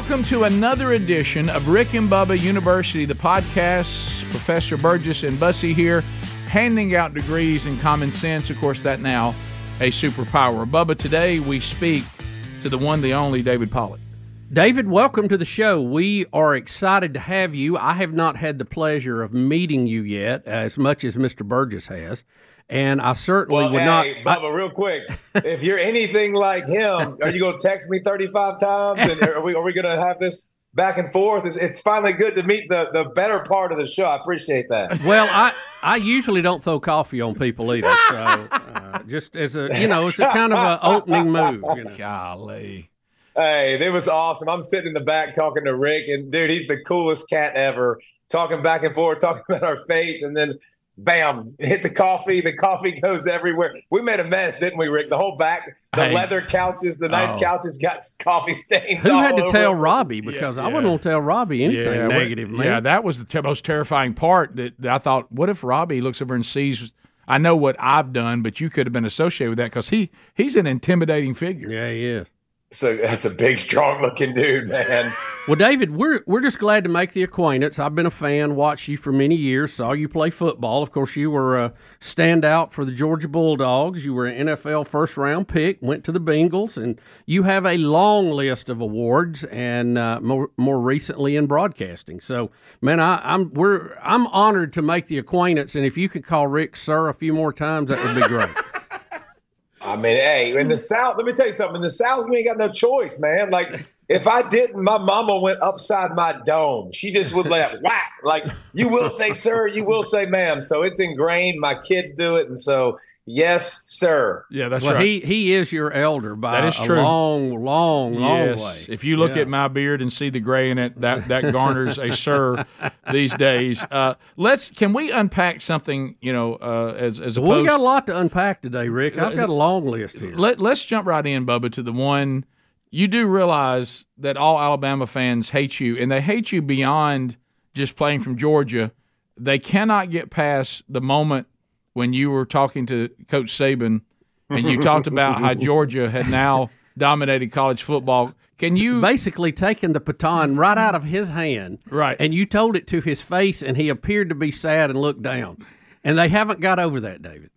Welcome to another edition of Rick and Bubba University, the podcast. Professor Burgess and Bussey here, handing out degrees in common sense. Of course, that now a superpower. Bubba, today we speak to the one, the only David Pollack. David, welcome to the show. We are excited to have you. I have not had the pleasure of meeting you yet, as much as Mr. Burgess has. And I certainly well, would hey, not. Bubba, real quick, if you're anything like him, are you going to text me 35 times? And are we, are we going to have this back and forth? It's, it's finally good to meet the, the better part of the show. I appreciate that. Well, I, I usually don't throw coffee on people either. So uh, just as a, you know, it's a kind of an opening move. You know. Golly. Hey, it was awesome. I'm sitting in the back talking to Rick, and dude, he's the coolest cat ever. Talking back and forth, talking about our faith, and then bam, hit the coffee. The coffee goes everywhere. We made a mess, didn't we, Rick? The whole back, the Hey. leather couches, the nice Oh. couches got coffee stains. Who all had to over tell them. Robbie? Because I yeah. wouldn't want to tell Robbie anything Yeah, negative, we- Yeah, that was the te- most terrifying part. That, that I thought, what if Robbie looks over and sees? I know what I've done, but you could have been associated with that because he he's an intimidating figure. yeah, he is. So that's a big, strong-looking dude, man. Well, David, we're we're just glad to make the acquaintance. I've been a fan, watched you for many years, saw you play football. Of course, you were a standout for the Georgia Bulldogs. You were an NFL first round pick, went to the Bengals, and you have a long list of awards, and uh, more more recently in broadcasting. So, man, I, I'm we're I'm honored to make the acquaintance, and if you could call Rick sir a few more times, that would be great. I mean, hey, in the South, let me tell you something. In the South, we ain't got no choice, man. Like, if I didn't, my mama went upside my dome. She just would like whack. Like, you will say sir, you will say ma'am. So it's ingrained. My kids do it, and so yes, sir. Yeah, that's well, right. he he is your elder by That is a true. long, long, long yes. way. If you look Yeah. at my beard and see the gray in it, that that garners a sir these days. Uh, let's can we unpack something? You know, uh, as as Well, we got a lot to unpack today, Rick. I've got a long list here. Let, let's jump right in, Bubba, to the one you do realize that all Alabama fans hate you, and they hate you beyond just playing from Georgia. They cannot get past the moment when you were talking to Coach Saban and you talked about how Georgia had now dominated college football. Can you Basically, taking the baton right out of his hand, Right. And you told it to his face, and he appeared to be sad and looked down. And they haven't got over that, David.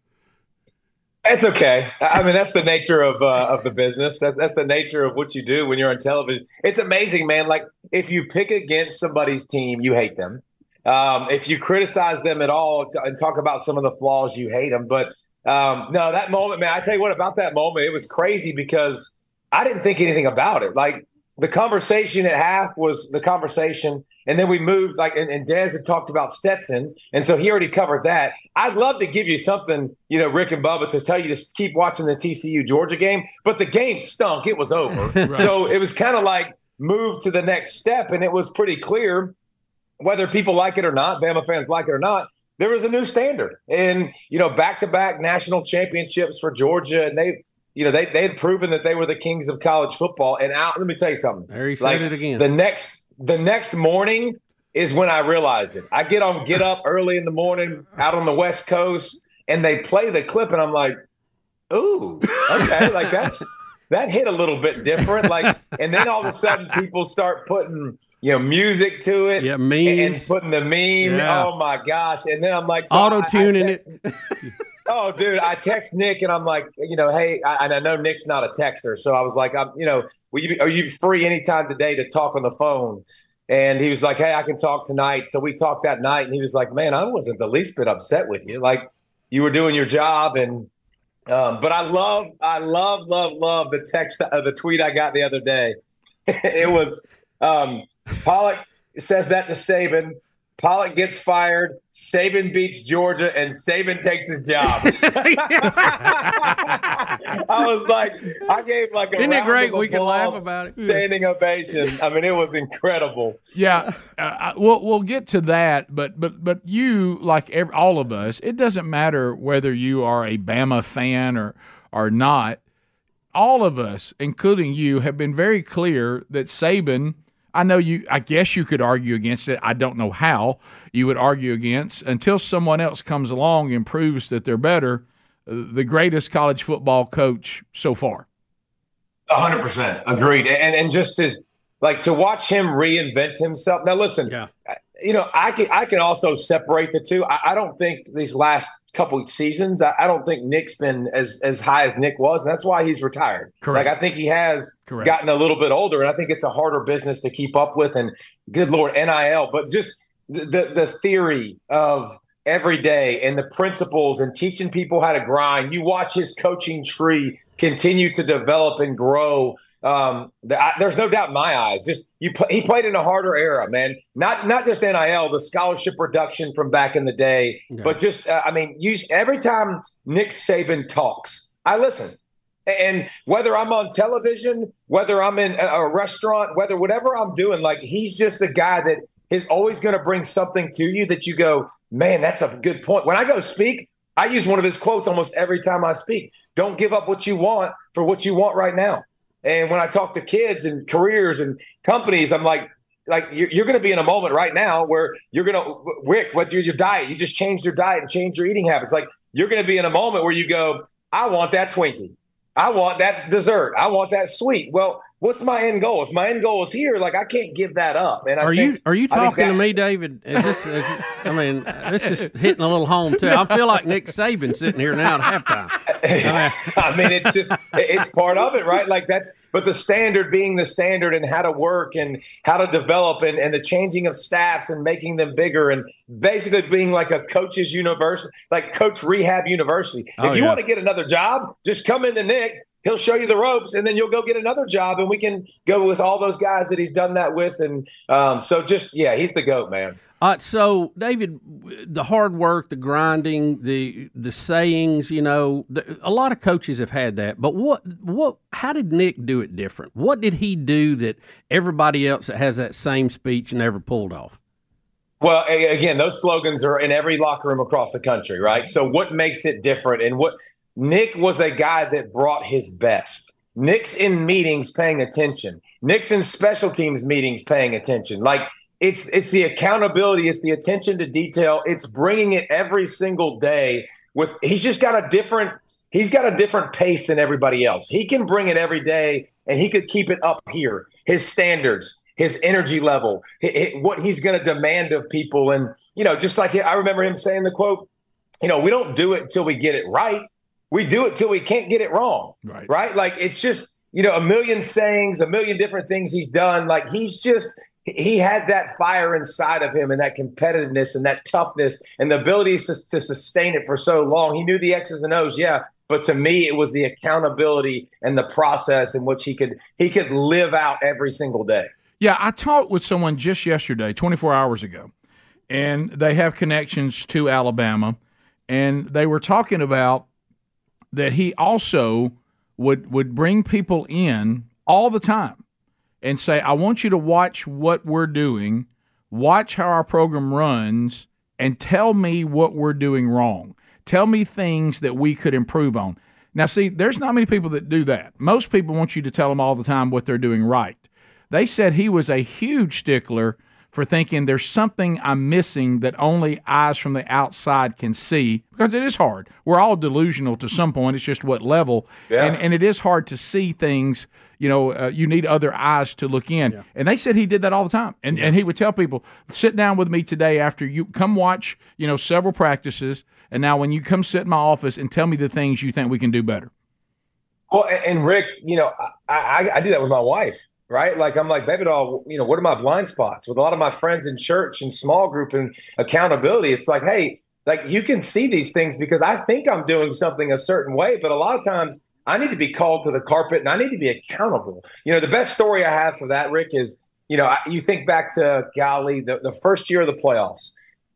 It's okay. I mean, that's the nature of uh, of the business. That's that's the nature of what you do when you're on television. It's amazing, man. Like if you pick against somebody's team, you hate them. Um, if you criticize them at all and talk about some of the flaws, you hate them. But um, no, that moment, man. I tell you what about that moment. It was crazy because I didn't think anything about it. Like the conversation at half was the conversation, and then we moved. Like and, and Dez had talked about Stetson, and so he already covered that. I'd love to give you something, you know, Rick and Bubba, to tell you to keep watching the TCU Georgia game, but the game stunk. It was over. So it was kind of like move to the next step, and it was pretty clear whether people like it or not, Bama fans like it or not, there was a new standard. And, you know, back to back national championships for Georgia. And they, you know, they, they had proven that they were the kings of college football. And out, let me tell you something. There he said Like, it again. The next, the next morning is when I realized it. I get on, get up early in the morning out on the West Coast and they play the clip and I'm like, ooh, okay. like that's, that hit a little bit different. Like, and then all of a sudden people start putting, you know, music to it yeah, and memes. putting the meme. Yeah. Oh my gosh! And then I'm like, so I- I Auto-tuning text- oh, dude, I text Nick and I'm like, you know, hey, I, and I know Nick's not a texter, so I was like, I'm, you know, will you, be- are you free anytime today to talk on the phone? And he was like, hey, I can talk tonight. So we talked that night, and he was like, man, I wasn't the least bit upset with you. Like you were doing your job, and um, but I love, I love, love, love the text, uh, the tweet I got the other day. it was um, Pollack says that to Saban. Pollack gets fired. Saban beats Georgia, and Saban takes his job. I was like, I gave like a Isn't it round great? of We can laugh about it. Standing ovation. I mean, it was incredible. Yeah, uh, we'll we'll get to that, but but but you like ev all of us, it doesn't matter whether you are a Bama fan or or not. All of us, including you, have been very clear that Saban. I know you. I guess you could argue against it. I don't know how you would argue against until someone else comes along and proves that they're better. uh, The greatest college football coach so far. hundred percent agreed. And and just as like to watch him reinvent himself. Now, listen, Yeah. you know, I can I can also separate the two. I, I don't think these last couple of seasons, I, I don't think Nick's been as as high as Nick was, and that's why he's retired. Correct. Like I think he has Correct. gotten a little bit older, and I think it's a harder business to keep up with. And good lord, NIL, but just the the, the theory of every day and the principles and teaching people how to grind. You watch his coaching tree continue to develop and grow. Um, the, I, there's no doubt in my eyes. Just you, pl- he played in a harder era, man. Not not just NIL, the scholarship reduction from back in the day, but just uh, I mean, you every time Nick Saban talks, I listen. And whether I'm on television, whether I'm in a a restaurant, whether whatever I'm doing, like he's just a guy that is always going to bring something to you that you go, man, that's a good point. When I go speak, I use one of his quotes almost every time I speak. Don't give up what you want for what you want right now. And when I talk to kids and careers and companies, I'm like, like you're, you're going to be in a moment right now where you're going to, Rick, whether your diet, you just changed your diet and changed your eating habits. Like you're going to be in a moment where you go, I want that Twinkie. I want that dessert. I want that sweet. Well, what's my end goal? If my end goal is here, like I can't give that up. And I Are you are you talking to me, David? Is this, is, I mean, this is hitting a little home too. I feel like Nick Saban sitting here now at halftime. I mean, it's just it's part of it, right? Like that's but the standard being the standard and how to work and how to develop and, and the changing of staffs and making them bigger and basically being like a coach's university, like coach rehab university. Oh, if you yeah. want to get another job, just come into Nick. He'll show you the ropes, and then you'll go get another job, and we can go with all those guys that he's done that with. And um, so, just yeah, he's the goat, man. Uh, so, David, the hard work, the grinding, the the sayings, you know, the, a lot of coaches have had that. But what what? How did Nick do it different? What did he do that everybody else that has that same speech never pulled off? Well, again, those slogans are in every locker room across the country, right? So, what makes it different? And what Nick was a guy that brought his best. Nick's in meetings paying attention. Nick's in special teams meetings paying attention. Like it's it's the accountability, it's the attention to detail. It's bringing it every single day. With he's just got a different he's got a different pace than everybody else. He can bring it every day, and he could keep it up here. His standards, his energy level, what he's going to demand of people, and you know, just like I remember him saying the quote, you know, we don't do it until we get it right. We do it till we can't get it wrong Right. right? Like it's just you know a million sayings, a million different things he's done. Like he's just he had that fire inside of him and that competitiveness and that toughness and the ability to, to sustain it for so long. He knew the X's and O's, yeah, but to me it was the accountability and the process in which he could he could live out every single day. Yeah, I talked with someone just yesterday, 24 hours ago, and they have connections to Alabama, and they were talking about that he also would would bring people in all the time and say, "I want you to watch what we're doing, watch how our program runs, and tell me what we're doing wrong. Tell me things that we could improve on." Now, see, there's not many people that do that. Most people want you to tell them all the time what they're doing right. They said he was a huge stickler for thinking there's something I'm missing that only eyes from the outside can see because it is hard. We're all delusional to some point. It's just what level. Yeah. And, and it is hard to see things. You know, uh, you need other eyes to look in. And they said he did that all the time. And, and he would tell people, sit down with me today after you come watch, you know, several practices. And now when you come sit in my office and tell me the things you think we can do better. Well, and, and Rick, you know, I, I I do that with my wife, right? Like I'm like, baby doll, you know, what are my blind spots? With a lot of my friends in church and small group and accountability, it's like, hey, like you can see these things because I think I'm doing something a certain way, but a lot of times I need to be called to the carpet and I need to be accountable. You know, the best story I have for that, Rick, is you know, you think back to golly, the, the first year of the playoffs.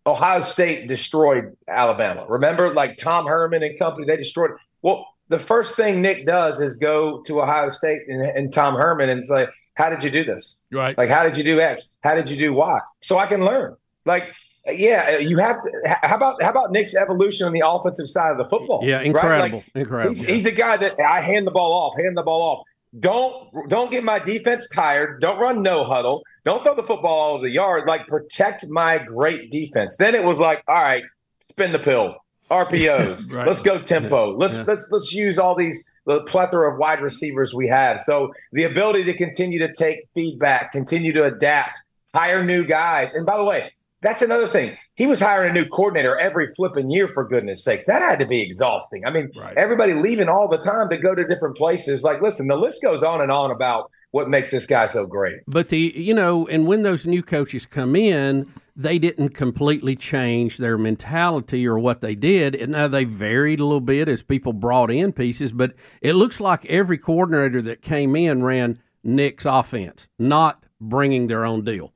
Ohio State destroyed Alabama. Remember, like Tom Herman and company, they destroyed. Well, the first thing Nick does is go to Ohio State and, and Tom Herman and say, "How did you do this? Right. Like, how did you do X? How did you do Y? So I can learn." Like, yeah, you have to. How about how about Nick's evolution on the offensive side of the football? Yeah, right? incredible, Like, incredible. He's, he's a guy that I hand the ball off, hand the ball off. Don't don't get my defense tired. Don't run no huddle. Don't throw the football all over the yard. Like protect my great defense. Then it was like, all right, spin the pill. RPOs. right. Let's go tempo. Let's yeah. let's let's use all these the plethora of wide receivers we have. So the ability to continue to take feedback, continue to adapt, hire new guys. And by the way, that's another thing. He was hiring a new coordinator every flipping year, for goodness sakes. That had to be exhausting. I mean, right. everybody leaving all the time to go to different places. Like, listen, the list goes on and on about what makes this guy so great. But the, you know, and when those new coaches come in, they didn't completely change their mentality or what they did. And now they varied a little bit as people brought in pieces, but it looks like every coordinator that came in ran Nick's offense, not bringing their own deal.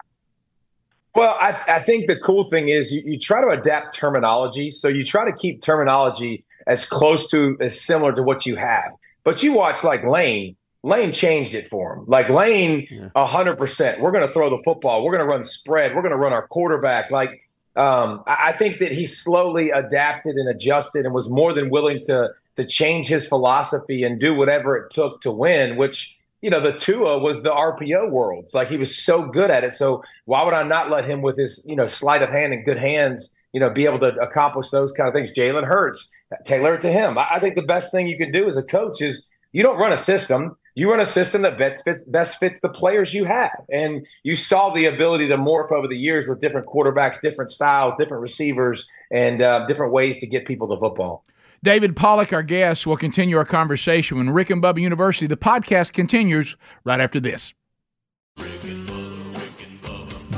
Well, I, I think the cool thing is you, you try to adapt terminology. So you try to keep terminology as close to as similar to what you have. But you watch like Lane, Lane changed it for him. Like Lane, a hundred percent. We're going to throw the football. We're going to run spread. We're going to run our quarterback. Like um, I think that he slowly adapted and adjusted and was more than willing to to change his philosophy and do whatever it took to win. Which you know, the Tua was the RPO worlds. Like he was so good at it. So why would I not let him with his, you know, sleight of hand and good hands, you know, be able to accomplish those kind of things? Jalen Hurts, tailor it to him. I, I think the best thing you can do as a coach is you don't run a system. You run a system that best fits, best fits the players you have. And you saw the ability to morph over the years with different quarterbacks, different styles, different receivers, and uh, different ways to get people the football. David Pollack, our guest, will continue our conversation when Rick and Bubba University. The podcast continues right after this.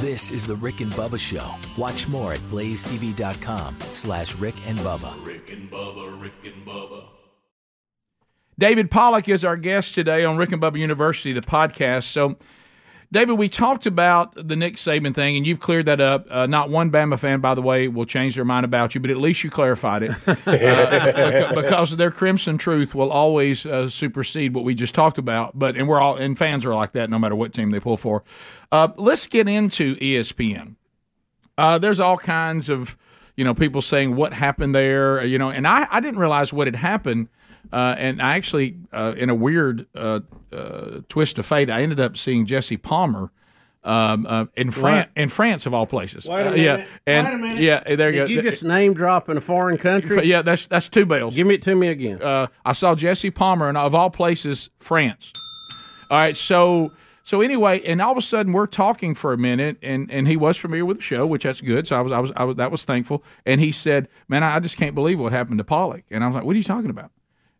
This is the Rick and Bubba Show. Watch more at blazetv.com slash Rick and Bubba. Rick and Bubba, Rick and Bubba. David Pollack is our guest today on Rick and Bubba University, the podcast. So David, we talked about the Nick Saban thing, and you've cleared that up. Uh, not one Bama fan, by the way, will change their mind about you, but at least you clarified it uh, because their crimson truth will always uh, supersede what we just talked about. But and we're all and fans are like that no matter what team they pull for. Uh, let's get into ESPN. Uh, there's all kinds of you know people saying what happened there, you know, and I, I didn't realize what had happened uh, and I actually, uh, in a weird uh, uh, twist of fate, I ended up seeing Jesse Palmer um, uh, in France, in France of all places. Wait a minute. yeah, and Wait a minute. yeah, there you go. Did you just name drop in a foreign country? Yeah, that's that's two bells. Give me it to me again. I saw Jesse Palmer, and of all places, France. All right, so so anyway, and all of a sudden we're talking for a minute, and and he was familiar with the show, which that's good. So I was I was, I was that was thankful. And he said, "Man, I just can't believe what happened to Pollack." And I was like, "What are you talking about?"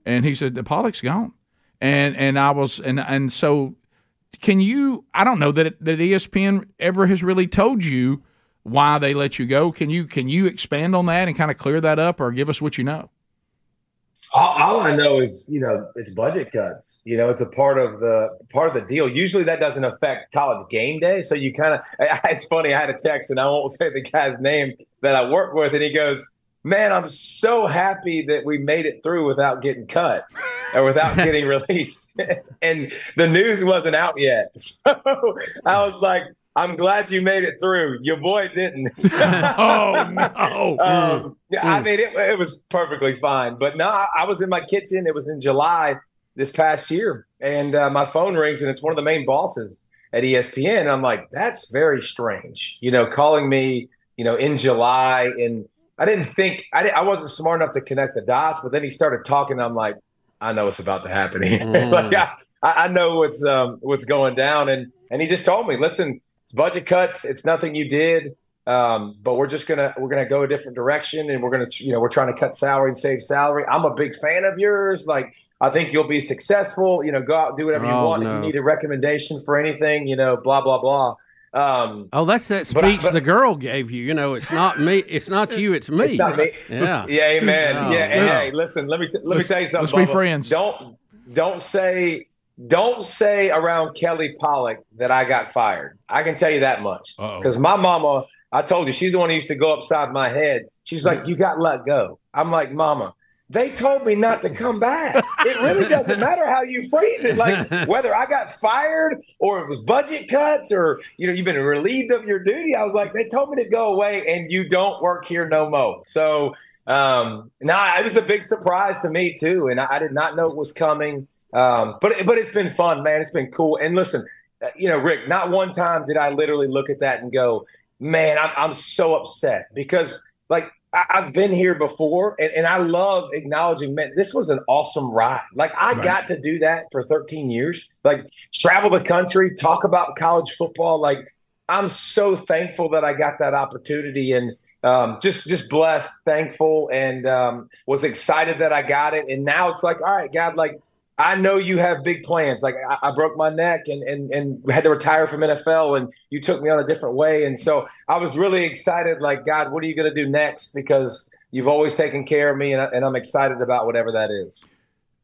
And he said, the Pollack's gone. And and I was and and so can you I don't know that that ESPN ever has really told you why they let you go. Can you can you expand on that and kind of clear that up or give us what you know? All, I know is, you know, it's budget cuts. You know, it's a part of the part of the deal. Usually, that doesn't affect college game day. So you kind of, it's funny. I had a text, and I won't say the guy's name that I work with, and he goes, man, I'm so happy that we made it through without getting cut or without getting released. and the news wasn't out yet. So I was like, I'm glad you made it through. Your boy didn't. oh no! Um, yeah, I mean, it, it, was perfectly fine. But no, I was in my kitchen. It was in July this past year, and uh, my phone rings, and it's one of the main bosses at ESPN. I'm like, that's very strange. You know, calling me, you know, in July, and I didn't think I, didn't, I wasn't smart enough to connect the dots, but then he started talking. I'm like, I know what's about to happen here. Mm. like I, I know what's um, what's going down, and and he just told me, listen, it's budget cuts. It's nothing you did, um, but we're just gonna we're gonna go a different direction, and we're gonna you know we're trying to cut salary and save salary. I'm a big fan of yours. Like I think you'll be successful. You know, go out do whatever you oh, want. No. If you need a recommendation for anything, you know, blah blah blah. Um, oh, that's that speech but, but, the girl gave you. You know, it's not me. It's not you. It's me. It's not me. Yeah. Yeah. Amen. Oh, yeah. yeah. Hey, listen. Let me let let's, me tell you something. Let's Bubba. be friends. Don't don't say don't say around Kelly Pollack that I got fired. I can tell you that much because my mama. I told you she's the one who used to go upside my head. She's like, "You got let go." I'm like, "Mama, they told me not to come back. It really doesn't matter how you phrase it. Like whether I got fired or it was budget cuts or you know you've been relieved of your duty. I was like, they told me to go away and you don't work here no more. So um nah, it was a big surprise to me too, and I, I did not know it was coming. Um, but but it's been fun, man. It's been cool. And listen, uh, you know, Rick, not one time did I literally look at that and go, man, I'm I'm so upset because like I, have been here before, and, and I love acknowledging, man, this was an awesome ride. Like I right. got to do that for 13 years, like travel the country, talk about college football. Like I'm so thankful that I got that opportunity, and um, just just blessed, thankful, and um, was excited that I got it. And now it's like, all right, God, like I know you have big plans. Like I, I, broke my neck and, and and had to retire from NFL, and you took me on a different way. And so I was really excited. Like God, what are you going to do next? Because you've always taken care of me, and, I, and I'm excited about whatever that is.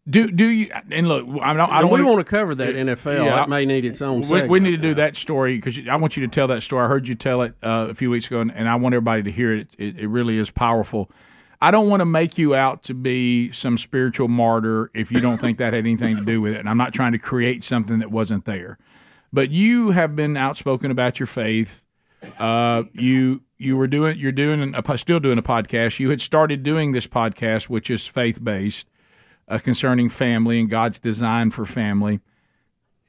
Do do you and look? I don't. I don't we want to cover that NFL. Yeah, that may need its own. We, we, need to do that story because I want you to tell that story. I heard you tell it uh, a few weeks ago, and, and, I want everybody to hear it. It, it really is powerful. I don't want to make you out to be some spiritual martyr if you don't think that had anything to do with it. And I'm not trying to create something that wasn't there. But you have been outspoken about your faith. Uh, you you were doing you're doing a, still doing a podcast. You had started doing this podcast, which is faith based, uh, concerning family and God's design for family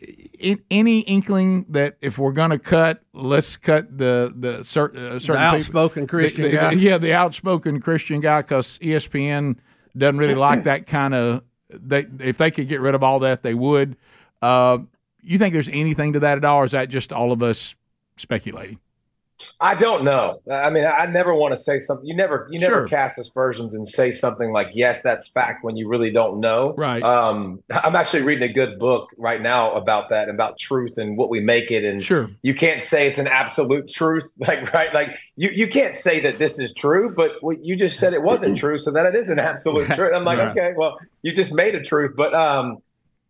in, any inkling that if we're going to cut, let's cut the the, cer- uh, certain the outspoken people, Christian the, the, guy? Yeah, the outspoken Christian guy, because ESPN doesn't really like that kind of. They if they could get rid of all that, they would. Uh, you think there's anything to that at all, or is that just all of us speculating? I don't know. I mean, I never want to say something. You never, you never sure. cast aspersions and say something like, "Yes, that's fact," when you really don't know. Right. Um, I'm actually reading a good book right now about that, about truth and what we make it. And sure, you can't say it's an absolute truth, like right, like you you can't say that this is true, but what you just said it wasn't true, so that it is an absolute truth. I'm like, right. okay, well, you just made a truth, but um,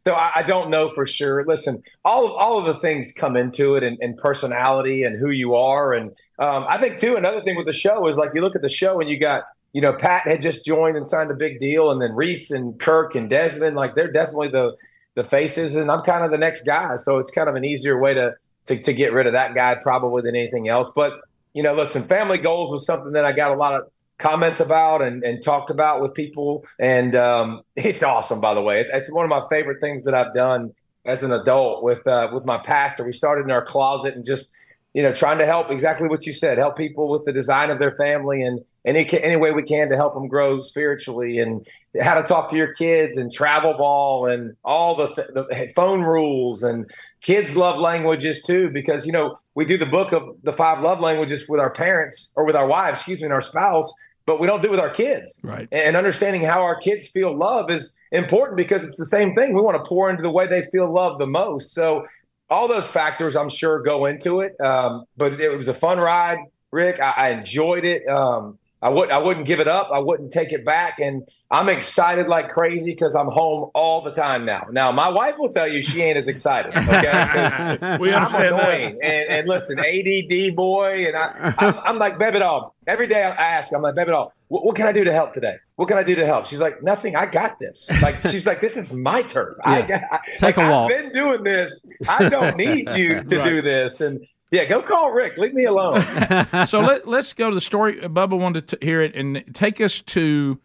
so I, I, don't know for sure. Listen, all of all of the things come into it, and, and personality, and who you are, and um, I think too. Another thing with the show is like you look at the show, and you got you know Pat had just joined and signed a big deal, and then Rece and Kirk and Desmond, like they're definitely the the faces, and I'm kind of the next guy, so it's kind of an easier way to to, to get rid of that guy probably than anything else. But you know, listen, family goals was something that I got a lot of comments about and, and talked about with people. And um, it's awesome, by the way. It's, it's, one of my favorite things that I've done as an adult with uh, with my pastor. We started in our closet and just you know trying to help exactly what you said, help people with the design of their family and any any way we can to help them grow spiritually and how to talk to your kids and travel ball and all the, th- the phone rules and kids love languages too because you know we do the book of the five love languages with our parents or with our wives, excuse me, and our spouse but we don't do it with our kids. Right. And understanding how our kids feel love is important because it's the same thing. We want to pour into the way they feel love the most. So all those factors, I'm sure, go into it. Um, but it was a fun ride, Rick. I, I enjoyed it. Um, I would I wouldn't give it up. I wouldn't take it back. And I'm excited like crazy because I'm home all the time now. Now my wife will tell you she ain't as excited. Okay, we I'm annoying. And, and, listen, ADD boy, and I I'm, I'm like baby doll. Every day I ask, I'm like baby doll, what, what, can I do to help today? What can I do to help? She's like nothing. I got this. Like she's like this is my turn. Yeah. I got. Take like, a walk. I've been doing this. I don't need you to right. do this. And yeah, go call Rick. Leave me alone. so let, let's go to the story. Bubba wanted to hear it and take us to,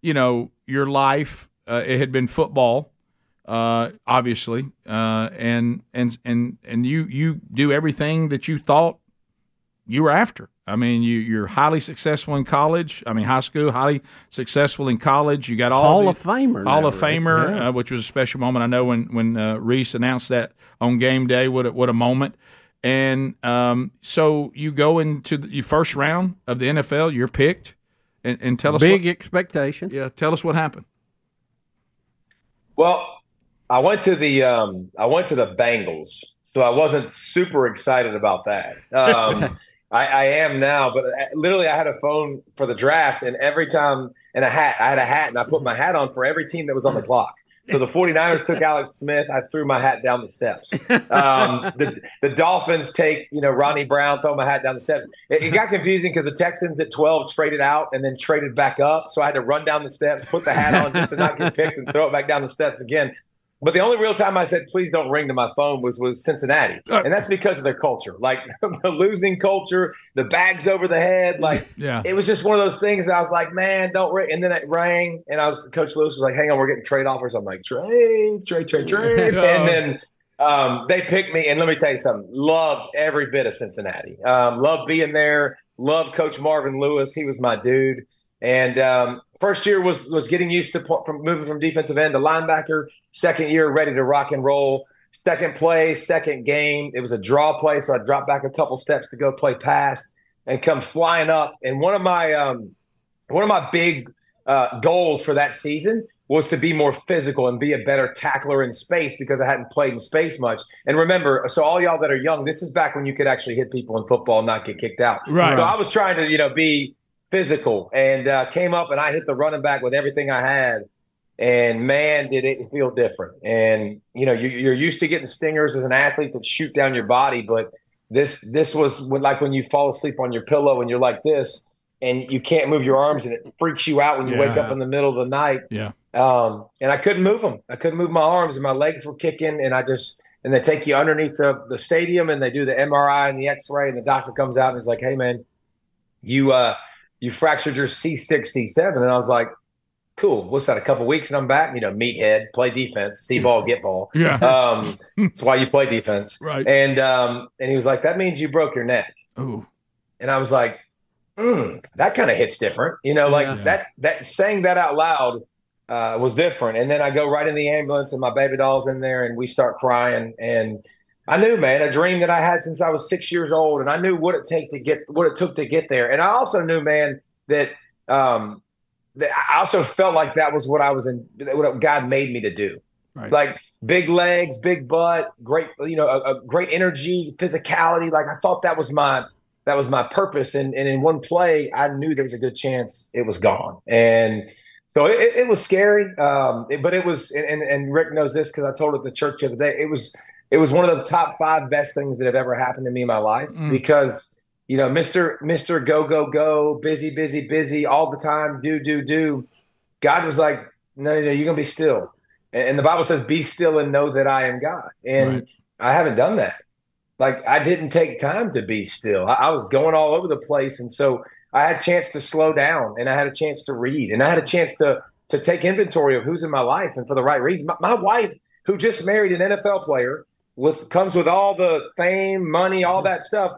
you know, your life. Uh, it had been football, uh, obviously, uh, and and and and you you do everything that you thought you were after. I mean, you you're highly successful in college. I mean, high school, highly successful in college. You got all Hall the, of Famer, Hall now, of Famer, yeah. uh, which was a special moment. I know when when uh, Rece announced that on game day, what a, what a moment. And um, so you go into the first round of the NFL, you're picked, and, and tell us big what, expectation. Yeah, tell us what happened. Well, I went to the um, I went to the Bengals, so I wasn't super excited about that. Um, I, I, am now, but uh, literally, I had a phone for the draft, and every time, and a hat. I had a hat, and I put my hat on for every team that was on the clock. So the 49ers took Alex Smith. I threw my hat down the steps. Um, the, the Dolphins take, you know, Ronnie Brown, throw my hat down the steps. It, it got confusing because the Texans at 12 traded out and then traded back up. So I had to run down the steps, put the hat on just to not get picked and throw it back down the steps again. But the only real time I said please don't ring to my phone was was Cincinnati, uh, and that's because of their culture, like the losing culture, the bags over the head, like yeah. it was just one of those things. I was like, man, don't ring. And then it rang, and I was Coach Lewis was like, hang on, we're getting trade offers. I'm like, trade, trade, trade, trade, and then. Um, they picked me, and let me tell you something. Loved every bit of Cincinnati. Um, loved being there. Loved Coach Marvin Lewis. He was my dude. And um, first year was was getting used to from moving from defensive end to linebacker. Second year, ready to rock and roll. Second play, second game, it was a draw play, so I dropped back a couple steps to go play pass and come flying up. And one of my um, one of my big uh, goals for that season was to be more physical and be a better tackler in space because I hadn't played in space much. And remember, so all y'all that are young, this is back when you could actually hit people in football and not get kicked out. Right. So I was trying to, you know, be physical and uh, came up and I hit the running back with everything I had. And man, did it feel different. And you know, you, you're used to getting stingers as an athlete that shoot down your body, but this this was when, like when you fall asleep on your pillow and you're like this, and you can't move your arms, and it freaks you out when you yeah. wake up in the middle of the night. Yeah. Um, and I couldn't move them. I couldn't move my arms, and my legs were kicking, and I just and they take you underneath the the stadium, and they do the MRI and the X-ray, and the doctor comes out and is like, "Hey, man, you uh you fractured your C6, C7," and I was like, cool. What's that? A couple weeks and I'm back. You know, meathead, play defense, see ball, get ball. Yeah. Um, that's why you play defense. Right. And um, and he was like, that means you broke your neck. Ooh. And I was like, mm, that kind of hits different. You know, like yeah. that that saying that out loud uh, was different. And then I go right in the ambulance and my baby doll's in there and we start crying and. I knew, man, a dream that I had since I was six years old, and I knew what it take to get what it took to get there. And I also knew, man, that um, I also felt like that was what I was in, what God made me to do. Right. Like big legs, big butt, great, you know, a, a, great energy, physicality. Like I thought that was my that was my purpose. And and in one play, I knew there was a good chance it was gone. And so it, it was scary, um, it, but it was. And and Rick knows this because I told it at the church the other day. It was it was one of the top five best things that have ever happened to me in my life mm. because you know, Mr. Mr. Go, go, go, busy, busy, busy, all the time, do, do, do. God was like, no, no, no you're gonna be still. And, and, the Bible says, be still and know that I am God. And right. I haven't done that. Like I didn't take time to be still. I, I was going all over the place. And so I had a chance to slow down and I had a chance to read and I had a chance to to take inventory of who's in my life and for the right reason. My, my wife, who just married an NFL player, with comes with all the fame, money, all that stuff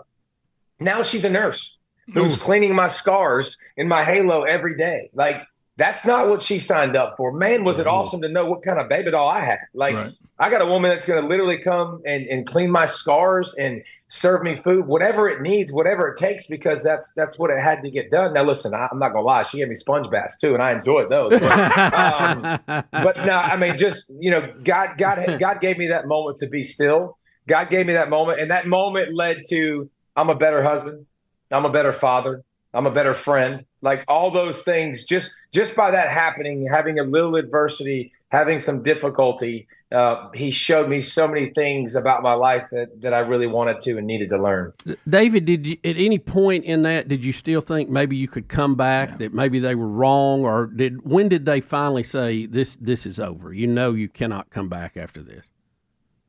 now she's a nurse who's Ooh. cleaning my scars in my halo every day. Like that's not what she signed up for. Man, was it awesome to know what kind of baby doll I had. Like right. I got a woman that's going to literally come and, and clean my scars and serve me food, whatever it needs, whatever it takes, because that's that's what it had to get done. Now, listen, I, am not gonna lie, she gave me sponge baths too, and I enjoyed those. But, um, but no, I mean, just you know, God, God, God gave me that moment to be still. God gave me that moment, and that moment led to I'm a better husband. I'm a better father. I'm a better friend. Like all those things, just just by that happening, having a little adversity, having some difficulty, uh, he showed me so many things about my life that, that I really wanted to and needed to learn. David, did you, at any point in that did you still think maybe you could come back? Yeah. That maybe they were wrong, or did when did they finally say this this is over? You know you cannot come back after this.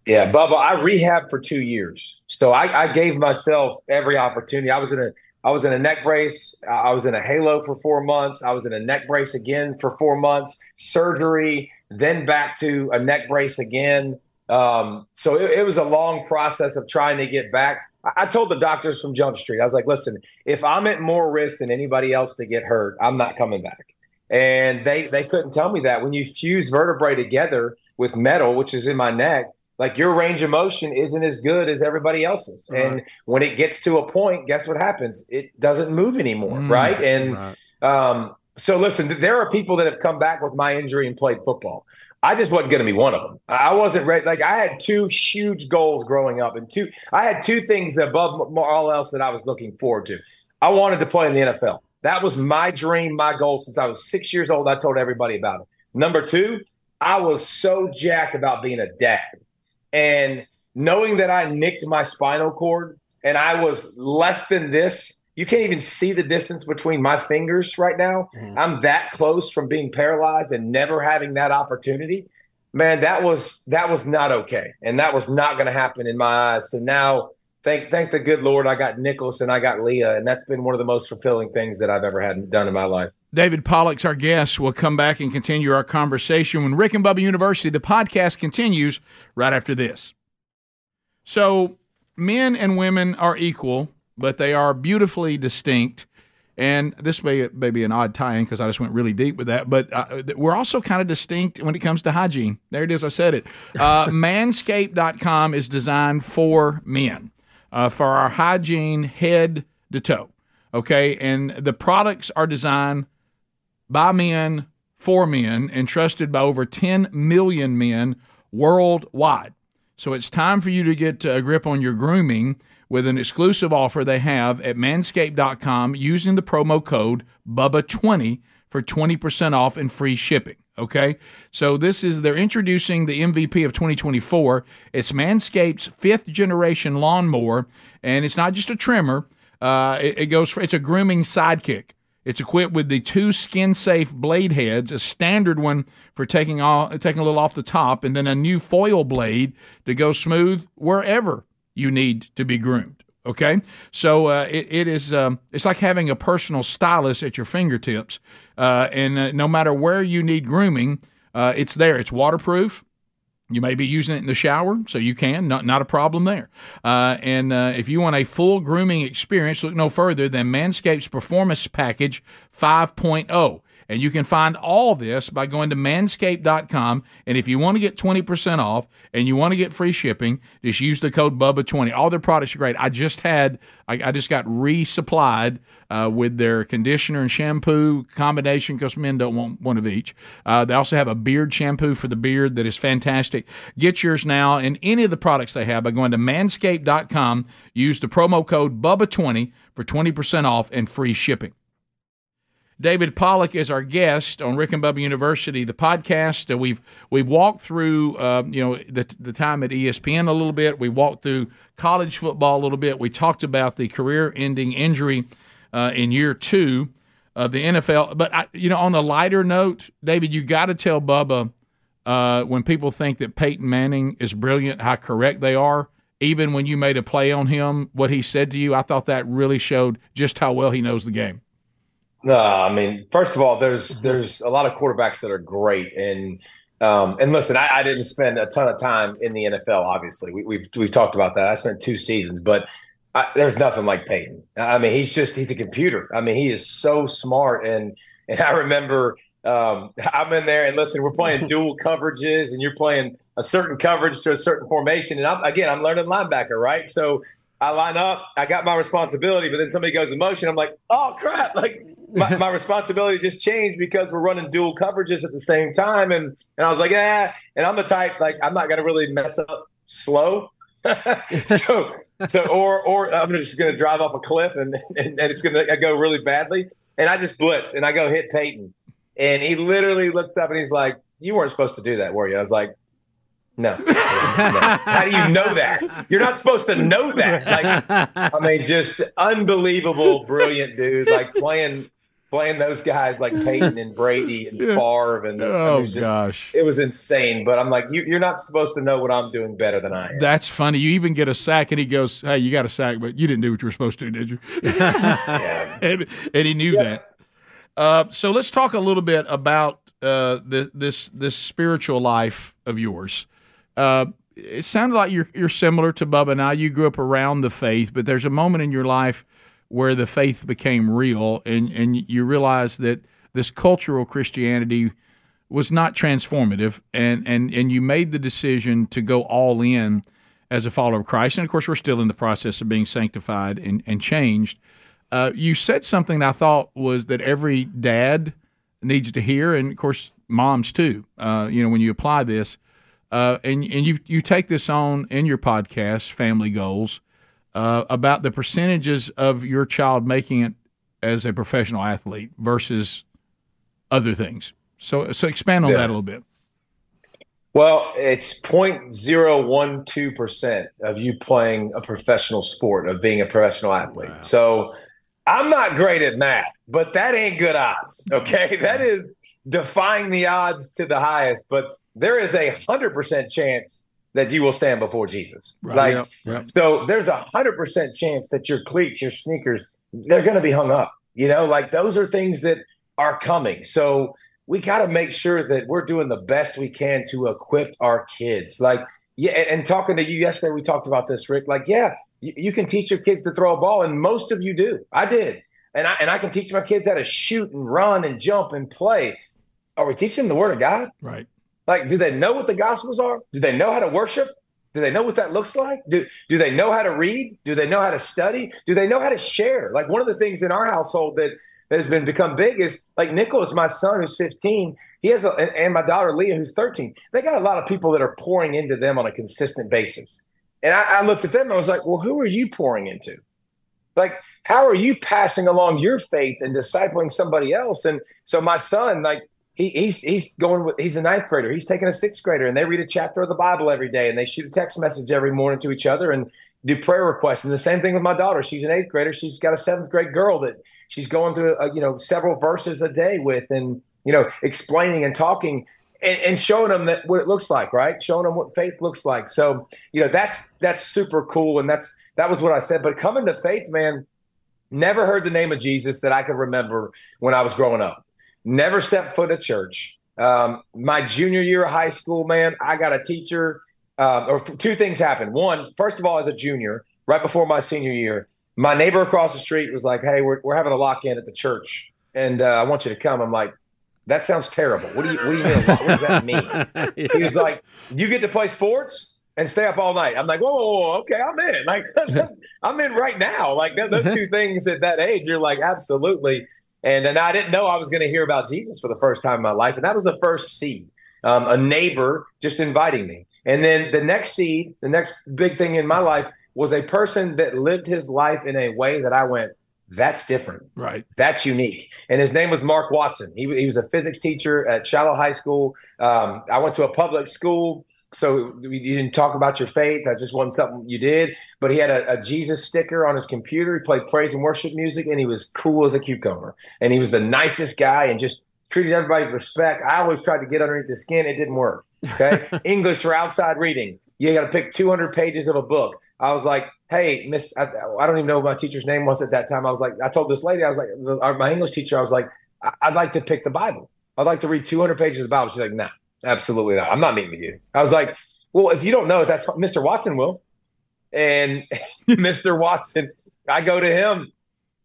Yeah, Bubba, I rehabbed for two years, so I, I, gave myself every opportunity. I was in a I was in a neck brace. I was in a halo for four months. I was in a neck brace again for four months. Surgery, then back to a neck brace again. Um, so it, it, was a long process of trying to get back. I, I told the doctors from Jump Street, I was like, listen, if I'm at more risk than anybody else to get hurt, I'm not coming back. And they they couldn't tell me that when you fuse vertebrae together with metal, which is in my neck like your range of motion isn't as good as everybody else's. Right. And when it gets to a point, guess what happens? It doesn't move anymore, mm, right? And right. Um, so listen, there are people that have come back with my injury and played football. I just wasn't going to be one of them. I wasn't ready. Like I had two huge goals growing up, and two I had two things above all else that I was looking forward to. I wanted to play in the NFL. That was my dream, my goal since I was six years old. I told everybody about it. Number two, I was so jacked about being a dad. And knowing that I nicked my spinal cord and I was less than this, you can't even see the distance between my fingers right now. Mm-hmm. I'm that close from being paralyzed and never having that opportunity. Man, that was that was not okay. And that was not going to happen in my eyes. So now thank thank the good Lord I got Nicholas and I got Leah, and that's been one of the most fulfilling things that I've ever had done in my life. David Pollack's our guest. We'll come back and continue our conversation when Rick and Bubba University. The podcast continues right after this. So, men and women are equal, but they are beautifully distinct. And this may, may be an odd tie-in because I just went really deep with that. But uh, we're also kind of distinct when it comes to hygiene. There it is. I said it. Uh, manscaped.com is designed for men, uh, for our hygiene head to toe. Okay. And the products are designed by men for men and trusted by over 10 million men worldwide. So it's time for you to get a grip on your grooming with an exclusive offer they have at manscaped.com using the promo code BUBBA20 for 20% off and free shipping. Okay, so this is they're introducing the MVP of 2024. It's Manscaped's fifth generation lawnmower, and it's not just a trimmer. Uh, it, it goes for it's a grooming sidekick. It's equipped with the two skin-safe blade heads, a standard one for taking off, taking a little off the top, and then a new foil blade to go smooth wherever you need to be groomed. Okay, so uh, it, it is um, it's like having a personal stylist at your fingertips, uh, and uh, no matter where you need grooming, uh, it's there. It's waterproof. You may be using it in the shower, so you can. Not, not a problem there. Uh, and uh, if you want a full grooming experience, look no further than Manscaped's Performance Package 5.0. And you can find all this by going to manscaped.com. And if you want to get 20% off and you want to get free shipping, just use the code BUBBA20. All their products are great. I just had, I, I just got resupplied uh, with their conditioner and shampoo combination because men don't want one of each. Uh, they also have a beard shampoo for the beard that is fantastic. Get yours now and any of the products they have by going to manscaped.com. Use the promo code BUBBA20 for 20% off and free shipping. David Pollack is our guest on Rick and Bubba University, the podcast. Uh, we've we've walked through uh, you know the, the time at ESPN a little bit. We walked through college football a little bit. We talked about the career-ending injury uh, in year two of the NFL. But I, you know, on a lighter note, David, you got to tell Bubba uh, when people think that Peyton Manning is brilliant, how correct they are. Even when you made a play on him, what he said to you, I thought that really showed just how well he knows the game. No, I mean, first of all, there's there's a lot of quarterbacks that are great, and um, and listen, I, I, didn't spend a ton of time in the NFL. Obviously, we, we've we've talked about that. I spent two seasons, but I, there's nothing like Peyton. I mean, he's just he's a computer. I mean, he is so smart, and and I remember um, I'm in there and listen, we're playing dual coverages, and you're playing a certain coverage to a certain formation, and I'm, again, I'm learning linebacker, right? So I line up, I got my responsibility, but then somebody goes in motion. I'm like, oh crap! Like my, my responsibility just changed because we're running dual coverages at the same time, and and I was like, yeah. And I'm the type like I'm not gonna really mess up slow. so so or or I'm just gonna drive off a cliff and and, and it's gonna go really badly. And I just blitz and I go hit Peyton, and he literally looks up and he's like, "You weren't supposed to do that, were you?" I was like, no. no. How do you know that? You're not supposed to know that. Like, I mean, just unbelievable, brilliant dude. Like playing playing those guys like Peyton and Brady and yeah. Favre and the, oh it just, gosh, it was insane. But I'm like, you, are not supposed to know what I'm doing better than I am. That's funny. You even get a sack, and he goes, "Hey, you got a sack, but you didn't do what you were supposed to, did you?" yeah. and, and, he knew yeah. that. Uh, so let's talk a little bit about uh, the, this this spiritual life of yours. Uh, it sounded like you're you're similar to Bubba. Now you grew up around the faith, but there's a moment in your life where the faith became real, and and you realized that this cultural Christianity was not transformative, and and and you made the decision to go all in as a follower of Christ. And of course, we're still in the process of being sanctified and and changed. Uh, you said something I thought was that every dad needs to hear, and of course, moms too. Uh, you know, when you apply this uh, and and you you take this on in your podcast, Family Goals, uh, about the percentages of your child making it as a professional athlete versus other things. So so expand on yeah. that a little bit. Well, it's 0.012 percent of you playing a professional sport of being a professional athlete. Wow. So I'm not great at math, but that ain't good odds. Okay, that is defying the odds to the highest. But there is a hundred percent chance that you will stand before Jesus. Right. Like, yep. Yep. so there's a hundred percent chance that your cleats, your sneakers, they're going to be hung up. You know, like those are things that are coming. So we got to make sure that we're doing the best we can to equip our kids. Like, yeah, and, and talking to you yesterday, we talked about this, Rick. Like, yeah, you, you can teach your kids to throw a ball, and most of you do. I did. and I and I can teach my kids how to shoot and run and jump and play. Are we teaching them the word of God? Right. Like, do they know what the gospels are? Do they know how to worship? Do they know what that looks like? Do do they know how to read? Do they know how to study? Do they know how to share? Like one of the things in our household that, that has been become big is like Nicholas, my son who's 15, he has a, and my daughter Leah who's 13. They got a lot of people that are pouring into them on a consistent basis. And I, I looked at them and I was like, well, who are you pouring into? Like, how are you passing along your faith and discipling somebody else? And so my son, like, he, he's he's going with he's a ninth grader. He's taking a sixth grader, and they read a chapter of the Bible every day, and they shoot a text message every morning to each other and do prayer requests. And the same thing with my daughter. She's an eighth grader. She's got a seventh grade girl that she's going through uh, you know several verses a day with, and you know explaining and talking and, and, showing them that what it looks like, right? Showing them what faith looks like. So you know that's that's super cool, and that's that was what I said. But coming to faith, man, never heard the name of Jesus that I could remember when I was growing up never stepped foot at church. Um, my junior year of high school, man, I got a teacher, uh, or two things happened. One, first of all, as a junior, right before my senior year, my neighbor across the street was like, "Hey, we're, we're having a lock in at the church, and uh, I want you to come." I'm like, "That sounds terrible. What do you What do you mean? What does that mean?" He was like, "You get to play sports." And stay up all night. I'm like, whoa, whoa, whoa okay, I'm in. Like, I'm in right now. Like those two things at that age, you're like, absolutely. And then I didn't know I was going to hear about Jesus for the first time in my life. And that was the first seed, um, a neighbor just inviting me. And then the next seed, the next big thing in my life was a person that lived his life in a way that I went, that's different. Right. That's unique. And his name was Mark Watson. He, he was a physics teacher at Shiloh High School. Um, I went to a public school. So you didn't talk about your faith. That just wasn't something you did. But he had a, a, Jesus sticker on his computer. He played praise and worship music, and he was cool as a cucumber. And he was the nicest guy, and just treated everybody with respect. I always tried to get underneath the skin. It didn't work. Okay, English for outside reading. You got to pick 200 pages of a book. I was like, hey, Miss, I, I, don't even know what my teacher's name was at that time. I was like, I told this lady, I was like, my English teacher, I was like, I'd like to pick the Bible. I'd like to read 200 pages of the Bible. She's like, nah. Absolutely not. I'm not meeting with you. I was like, well, if you don't know, that's Mr. Watson will. And Mr. Watson, I go to him.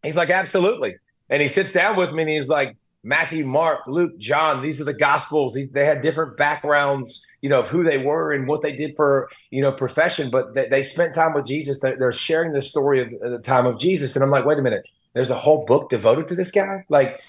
He's like, absolutely. And he sits down with me and he's like, Matthew, Mark, Luke, John, these are the gospels. They had different backgrounds, you know, of who they were and what they did for, you know, profession, but they, they spent time with Jesus. They're, they're sharing the story of the time of Jesus. And I'm like, wait a minute, there's a whole book devoted to this guy? Like,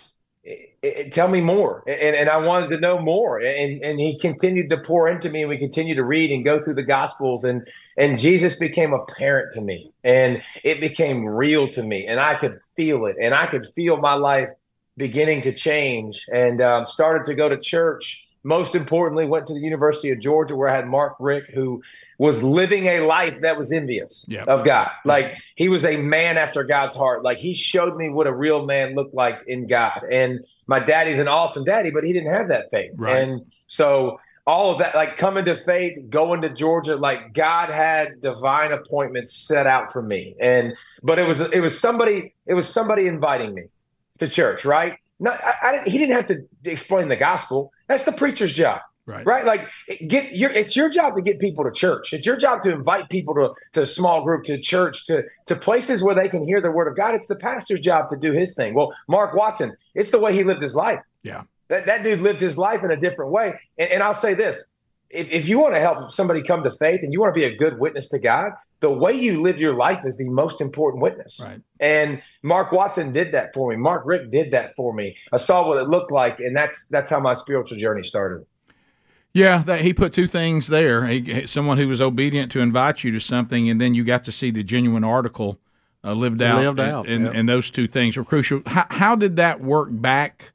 it, it, tell me more and, and i wanted to know more and, and he continued to pour into me and we continued to read and go through the gospels and and jesus became apparent to me and it became real to me and i could feel it and i could feel my life beginning to change and um, started to go to church most importantly, went to the University of Georgia where I had Mark Richt, who was living a life that was envious yep. of God. Like he was a man after God's heart. Like he showed me what a real man looked like in God. And my daddy's an awesome daddy, but he didn't have that faith. Right. And so all of that, like coming to faith, going to Georgia, like God had divine appointments set out for me. And but it was it was somebody it was somebody inviting me to church, right? No, I, I, he didn't have to explain the gospel. That's the preacher's job. Right. right. Like get your it's your job to get people to church. It's your job to invite people to, to a small group, to church, to, to places where they can hear the word of God. It's the pastor's job to do his thing. Well, Mark Watson, it's the way he lived his life. Yeah. That, that dude lived his life in a different way. And, and I'll say this if, if you want to help somebody come to faith and you want to be a good witness to God, the way you live your life is the most important witness. Right. And Mark Watson did that for me. Mark Richt did that for me. I saw what it looked like, and that's that's how my spiritual journey started. Yeah, that he put two things there. He, someone who was obedient to invite you to something, and then you got to see the genuine article uh, lived out. Lived out, and, yep. and, those two things were crucial. How, how did that work back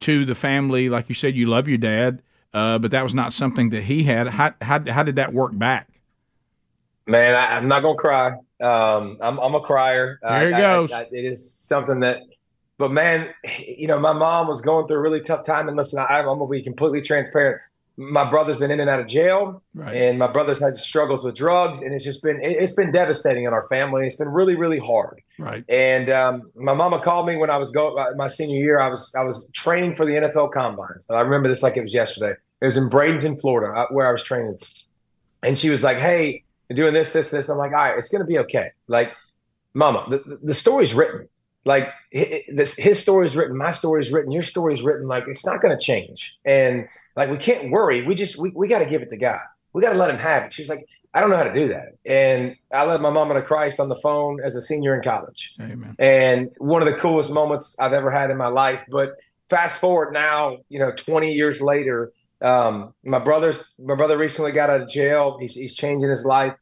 to the family? Like you said, you love your dad uh, but that was not something that he had. How, how, how did that work back? Man, I, am not gonna cry. Um, I'm, I'm a crier. There it goes. I, it is something that, but man, you know, my mom was going through a really tough time. And listen, I, I'm gonna be completely transparent my brother's been in and out of jail, right. and my brother's had struggles with drugs, and it's just been it, has been devastating in our family. It's been really really hard. Right. And um, my mama called me when I was going uh, my senior year. I was I was training for the NFL Combine. So I remember this like it was yesterday. It was in Bradenton, Florida, uh, where I was training, and she was like, "Hey, doing this, this, this." I'm like, "All right, it's gonna be okay." Like, mama, the, the story's written. like this his story is written my story is written your story is written like it's not going to change and like we can't worry we just we, we got to give it to god we got to let him have it she's like i don't know how to do that and i led my mama to christ on the phone as a senior in college Amen. and one of the coolest moments i've ever had in my life but fast forward now you know 20 years later um, my brother's my brother recently got out of jail he's, he's changing his life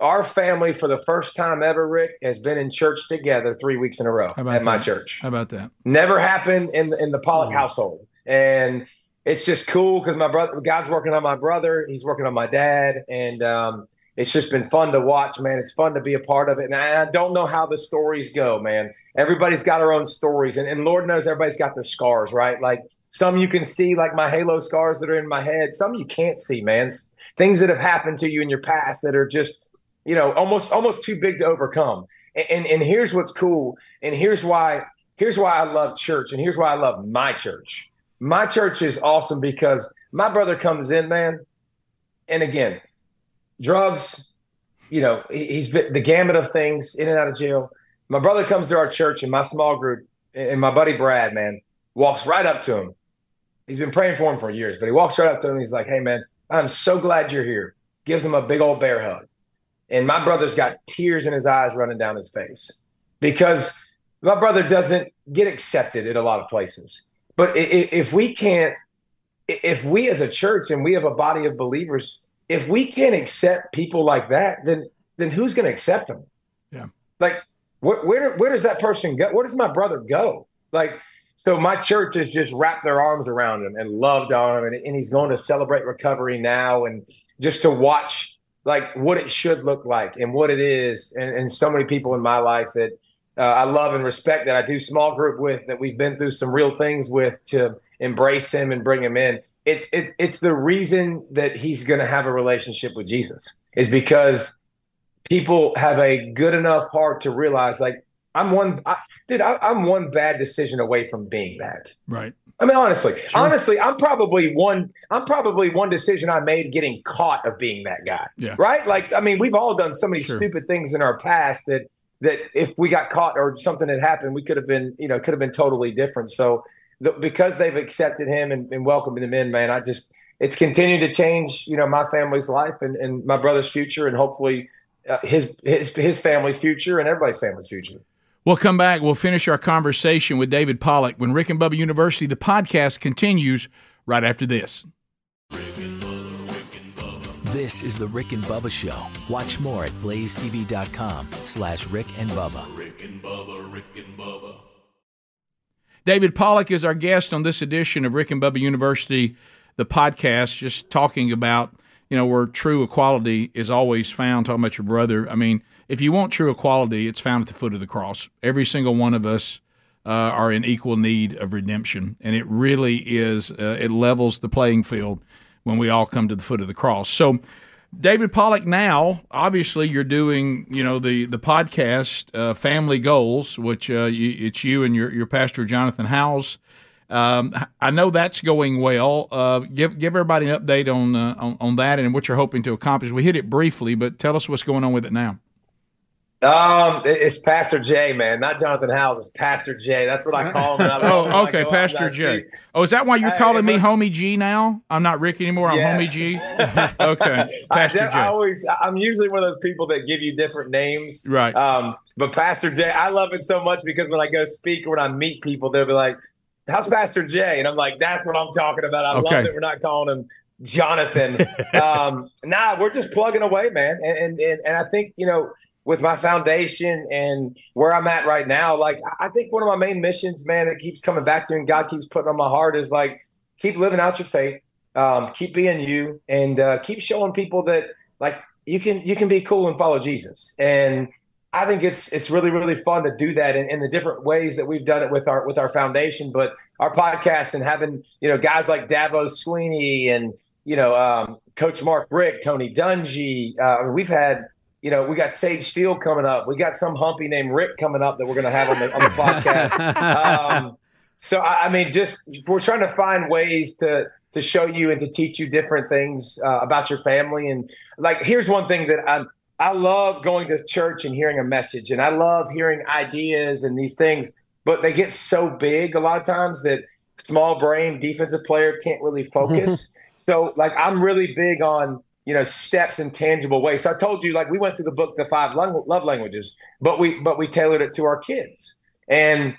our family for the first time ever, Rick, has been in church together three weeks in a row at that? my church. How about that? Never happened in in the Pollack mm-hmm. household, and it's just cool because my brother, God's working on my brother, he's working on my dad, and um, it's just been fun to watch, man. It's fun to be a part of it, and I, I don't know how the stories go, man. Everybody's got their own stories, and, and Lord knows everybody's got their scars, right? Like some you can see, like my halo scars that are in my head. Some you can't see, man. Things that have happened to you in your past that are just you know, almost almost too big to overcome. And, and and here's what's cool, and here's why here's why I love church, and here's why I love my church. My church is awesome because my brother comes in, man, and again, drugs, you know, he's been the gamut of things in and out of jail. My brother comes to our church in my small group, and my buddy Brad, man, walks right up to him. He's been praying for him for years, but he walks right up to him. he's like, "Hey, man, I'm so glad you're here." Gives him a big old bear hug. And my brother's got tears in his eyes running down his face because my brother doesn't get accepted in a lot of places. But if we can't, if we as a church and we have a body of believers, if we can't accept people like that, then then who's going to accept them? Yeah. Like where, where where does that person go? Where does my brother go? Like so my church has just wrapped their arms around him and loved on him and, and he's going to celebrate recovery now and just to watch like what it should look like and what it is and, and so many people in my life that uh, I love and respect that I do small group with that we've been through some real things with to embrace him and bring him in. It's it's it's the reason that he's going to have a relationship with Jesus is because people have a good enough heart to realize like I'm one I, dude I, I'm one bad decision away from being bad. Right. I mean, honestly, sure. honestly, I'm probably one. I'm probably one decision I made getting caught of being that guy. Yeah. Right. Like, I mean, we've all done so many sure. stupid things in our past that that if we got caught or something had happened, we could have been, you know, could have been totally different. So, the, because they've accepted him and, and welcomed him in, man, I just it's continued to change, you know, my family's life and, and my brother's future, and hopefully uh, his his his family's future and everybody's family's future. We'll come back. We'll finish our conversation with David Pollack when Rick and Bubba University, the podcast, continues right after this. This is the Rick and Bubba Show. Watch more at blazetv.com slash Rick and Bubba. Rick and Bubba, Rick and Bubba. David Pollack is our guest on this edition of Rick and Bubba University, the podcast, just talking about, you know, where true equality is always found, talking about your brother. I mean, if you want true equality, it's found at the foot of the cross. Every single one of us uh, are in equal need of redemption, and it really is. Uh, it levels the playing field when we all come to the foot of the cross. So, David Pollack, now obviously you're doing, you know, the the podcast uh, Family Goals, which uh, you, it's you and your your pastor Jonathan Howes. Um, I know that's going well. Uh, give give everybody an update on, uh, on on that and what you're hoping to accomplish. We hit it briefly, but tell us what's going on with it now. Um, it's Pastor J, man, not Jonathan Howes. It's Pastor J. That's what I call him. oh, okay, Pastor J. Oh, is that why you're calling me Homie G now? I'm not Rick anymore. I'm yes. Homie G. okay, Pastor I, J. I always, I'm usually one of those people that give you different names, right? Um, but Pastor J, I love it so much because when I go speak or when I meet people, they'll be like, "How's Pastor J?" And I'm like, "That's what I'm talking about." I okay. love that we're not calling him Jonathan. um, nah, we're just plugging away, man, and, and and I think you know with my foundation and where I'm at right now, like I think one of my main missions, man, that keeps coming back to and God keeps putting on my heart is like keep living out your faith, um, keep being you, and uh, keep showing people that like you can you can be cool and follow Jesus. And I think it's it's really really fun to do that in, in the different ways that we've done it with our with our foundation, but our podcast and having you know guys like Dabo Swinney and you know um, Coach Mark Richt, Tony Dungy. Uh, we've had you know, we got Sage Steele coming up. We got some humpy named Rick coming up that we're going to have on the on the podcast. Um, so I mean, just we're trying to find ways to to show you and to teach you different things uh, about your family. And like, here's one thing that I'm I love going to church and hearing a message, and I love hearing ideas and these things, but they get so big a lot of times that small brain defensive player can't really focus. so, like, I'm really big on you know steps in tangible ways. So I told you, like, we went through the book, the five love languages, but we but we tailored it to our kids, and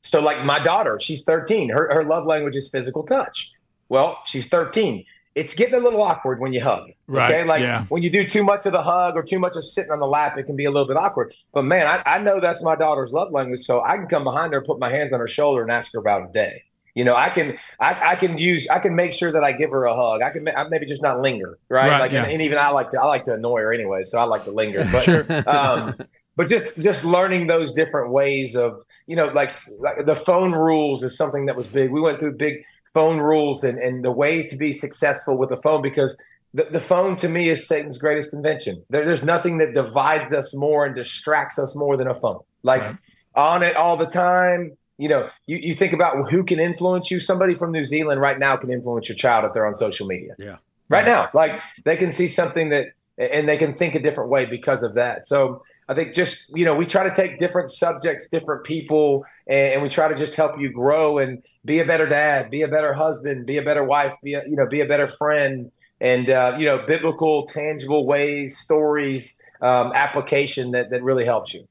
so like my daughter, she's 13. Her her love language is physical touch. Well, she's 13 it's getting a little awkward when you hug. Right. Okay. Like yeah. when you do too much of the hug or too much of sitting on the lap, it can be a little bit awkward. But man, I, I know that's my daughter's love language. So I can come behind her, put my hands on her shoulder and ask her about a day. You know, I can, I, I can use, I can make sure that I give her a hug. I can, I maybe just not linger, right? Right, like, yeah. and, and even I like to, I like to annoy her anyway, so I like to linger. But, Sure. um, but just, just learning those different ways of, you know, like, like the phone rules is something that was big. We went through big phone rules and, and the way to be successful with the phone because the, the phone to me is Satan's greatest invention. There, there's nothing that divides us more and distracts us more than a phone. Like Right. on it all the time. You know, you, you think about who can influence you. Somebody from New Zealand right now can influence your child if they're on social media. Yeah. Right now. Like they can see something that and they can think a different way because of that. So I think just, you know, we try to take different subjects, different people, and, and we try to just help you grow and be a better dad, be a better husband, be a better wife, be a, you know, be a better friend, and uh, you know, biblical, tangible ways, stories, um, application that that really helps you.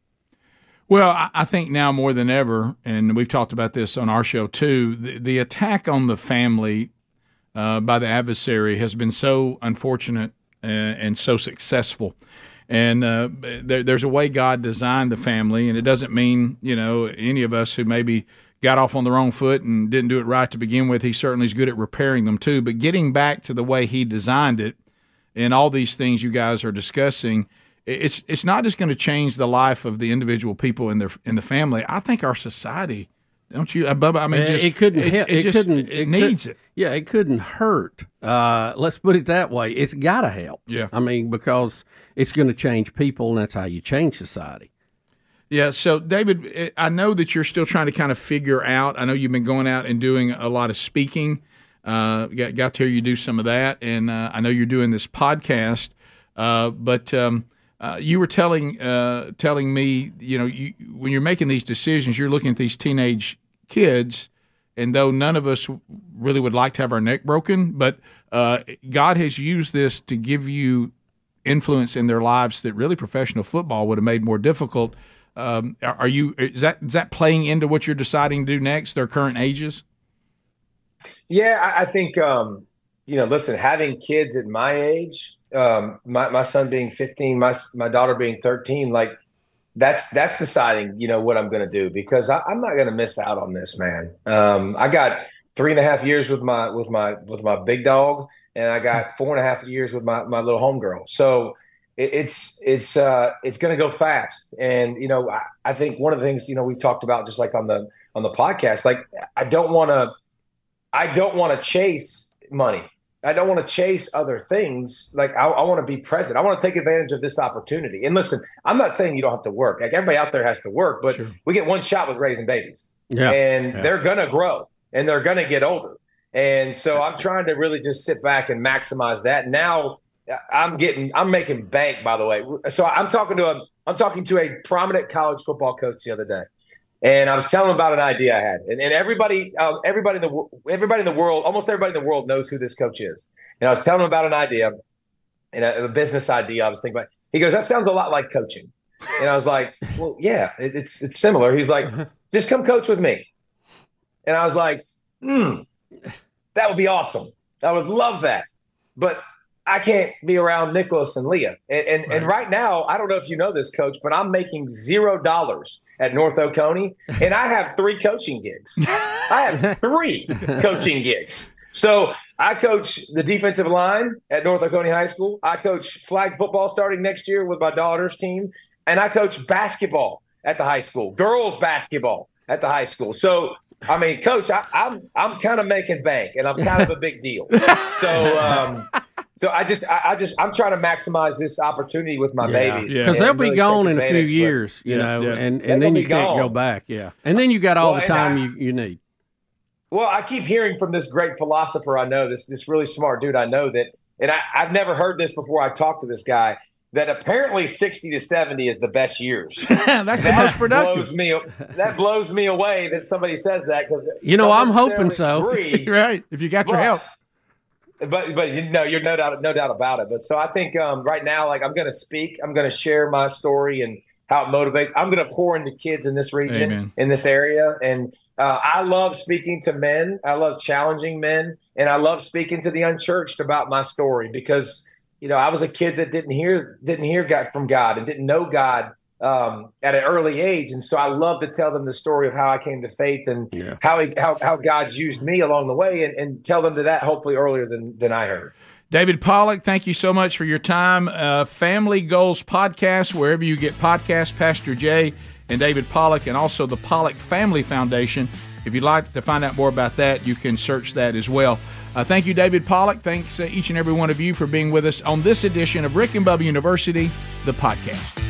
Well, I- think now more than ever, and we've talked about this on our show too, the, the attack on the family uh, by the adversary has been so unfortunate uh, and so successful. And uh, there, there's a way God designed the family, and it doesn't mean, you know, any of us who maybe got off on the wrong foot and didn't do it right to begin with, he certainly is good at repairing them too. But getting back to the way he designed it, and all these things you guys are discussing, it's it's not just going to change the life of the individual people in their in the family. I think our society, don't you, uh, Bubba? I mean, it, just, it couldn't. It, help- it it, just couldn't. it, could- needs it. Yeah, it couldn't hurt. Uh, let's put it that way. It's got to help. Yeah. I mean, because it's going to change people, and that's how you change society. Yeah. So, David, eh, I know that you're still trying to kind of figure out. I know you've been going out and doing a lot of speaking. Uh, got, got to hear you do some of that, and uh, I know you're doing this podcast. Uh, but um, uh, you were telling uh, telling me, you know, you, when you're making these decisions, you're looking at these teenage kids, and though none of us really would like to have our neck broken, but uh, God has used this to give you influence in their lives that really professional football would have made more difficult. Um, are are you is that is that playing into what you're deciding to do next? Their current ages. Yeah, I, I think um, you know. Listen, having kids at my age, um, my my son being 15, my my daughter being 13, like that's that's deciding. You know what I'm going to do because I, I'm not going to miss out on this, man. Um, I got three and a half years with my with my with my big dog, and I got four and a half years with my my little homegirl. So it, it's it's uh, it's going to go fast, and you know I, I think one of the things you know we've talked about just like on the on the podcast, like I don't want to. I don't want to chase money. I don't want to chase other things. Like I, I want to be present. I want to take advantage of this opportunity. And listen, I'm not saying you don't have to work. Like everybody out there has to work, but Sure. we get one shot with raising babies, Yeah. and yeah. they're gonna grow and they're gonna get older. And so I'm trying to really just sit back and maximize that. Now I'm getting, I'm making bank. By the way, so I'm talking to a, I'm talking to a prominent college football coach the other day and I was telling him about an idea I had, and, and everybody, uh, everybody in the everybody in the world, almost everybody in the world knows who this coach is. And I was telling him about an idea, and a, a business idea. I was thinking about. He goes, "That sounds a lot like coaching," and I was like, "Well, yeah, it, it's it's similar." He's like, "Just come coach with me," and I was like, "Hmm, that would be awesome. I would love that," but I can't be around Nicholas and Leah. And and, and right now, I don't know if you know this, coach, but I'm making zero dollars at North Oconee, and I have three coaching gigs. I have three coaching gigs. So I coach the defensive line at North Oconee High School. I coach flag football starting next year with my daughter's team, and I coach basketball at the high school, girls basketball at the high school. So I mean, coach, I, I'm I'm kind of making bank, and I'm kind of a big deal. So um, so I just I, I just I'm trying to maximize this opportunity with my Yeah. babies Because and they'll be take gone in a few years, you Yeah, know, yeah. and, and then you be can't go back. Yeah. And then you got all Well, the time I- you, you need. Well, I keep hearing from this great philosopher I know, this this really smart dude I know that, and I, I've never heard this before. I talked to this guy that apparently 60 to 70 is the best years. That's the most productive. Blows me, that blows me away that somebody says that because You know, I'm hoping so. Agree, right. If you got your But- help. But but you know you're no doubt no doubt about it. But so I think um, right now, like I'm going to speak, I'm going to share my story and how it motivates. I'm going to pour into kids in this region, Amen. in this area, and uh, I love speaking to men. I love challenging men, and I love speaking to the unchurched about my story because you know I was a kid that didn't hear didn't hear God from God and didn't know God um, at an early age, and so I love to tell them the story of how I came to faith and Yeah. how he, how how God's used me along the way, and, and tell them to that hopefully earlier than than I heard. David Pollack, thank you so much for your time. Uh, Family Goals Podcast, wherever you get podcasts, Pastor Jay and David Pollack, and also the Pollack Family Foundation. If you'd like to find out more about that, you can search that as well. Uh, thank you, David Pollack. Thanks, uh, each and every one of you, for being with us on this edition of Rick and Bubba University, the podcast.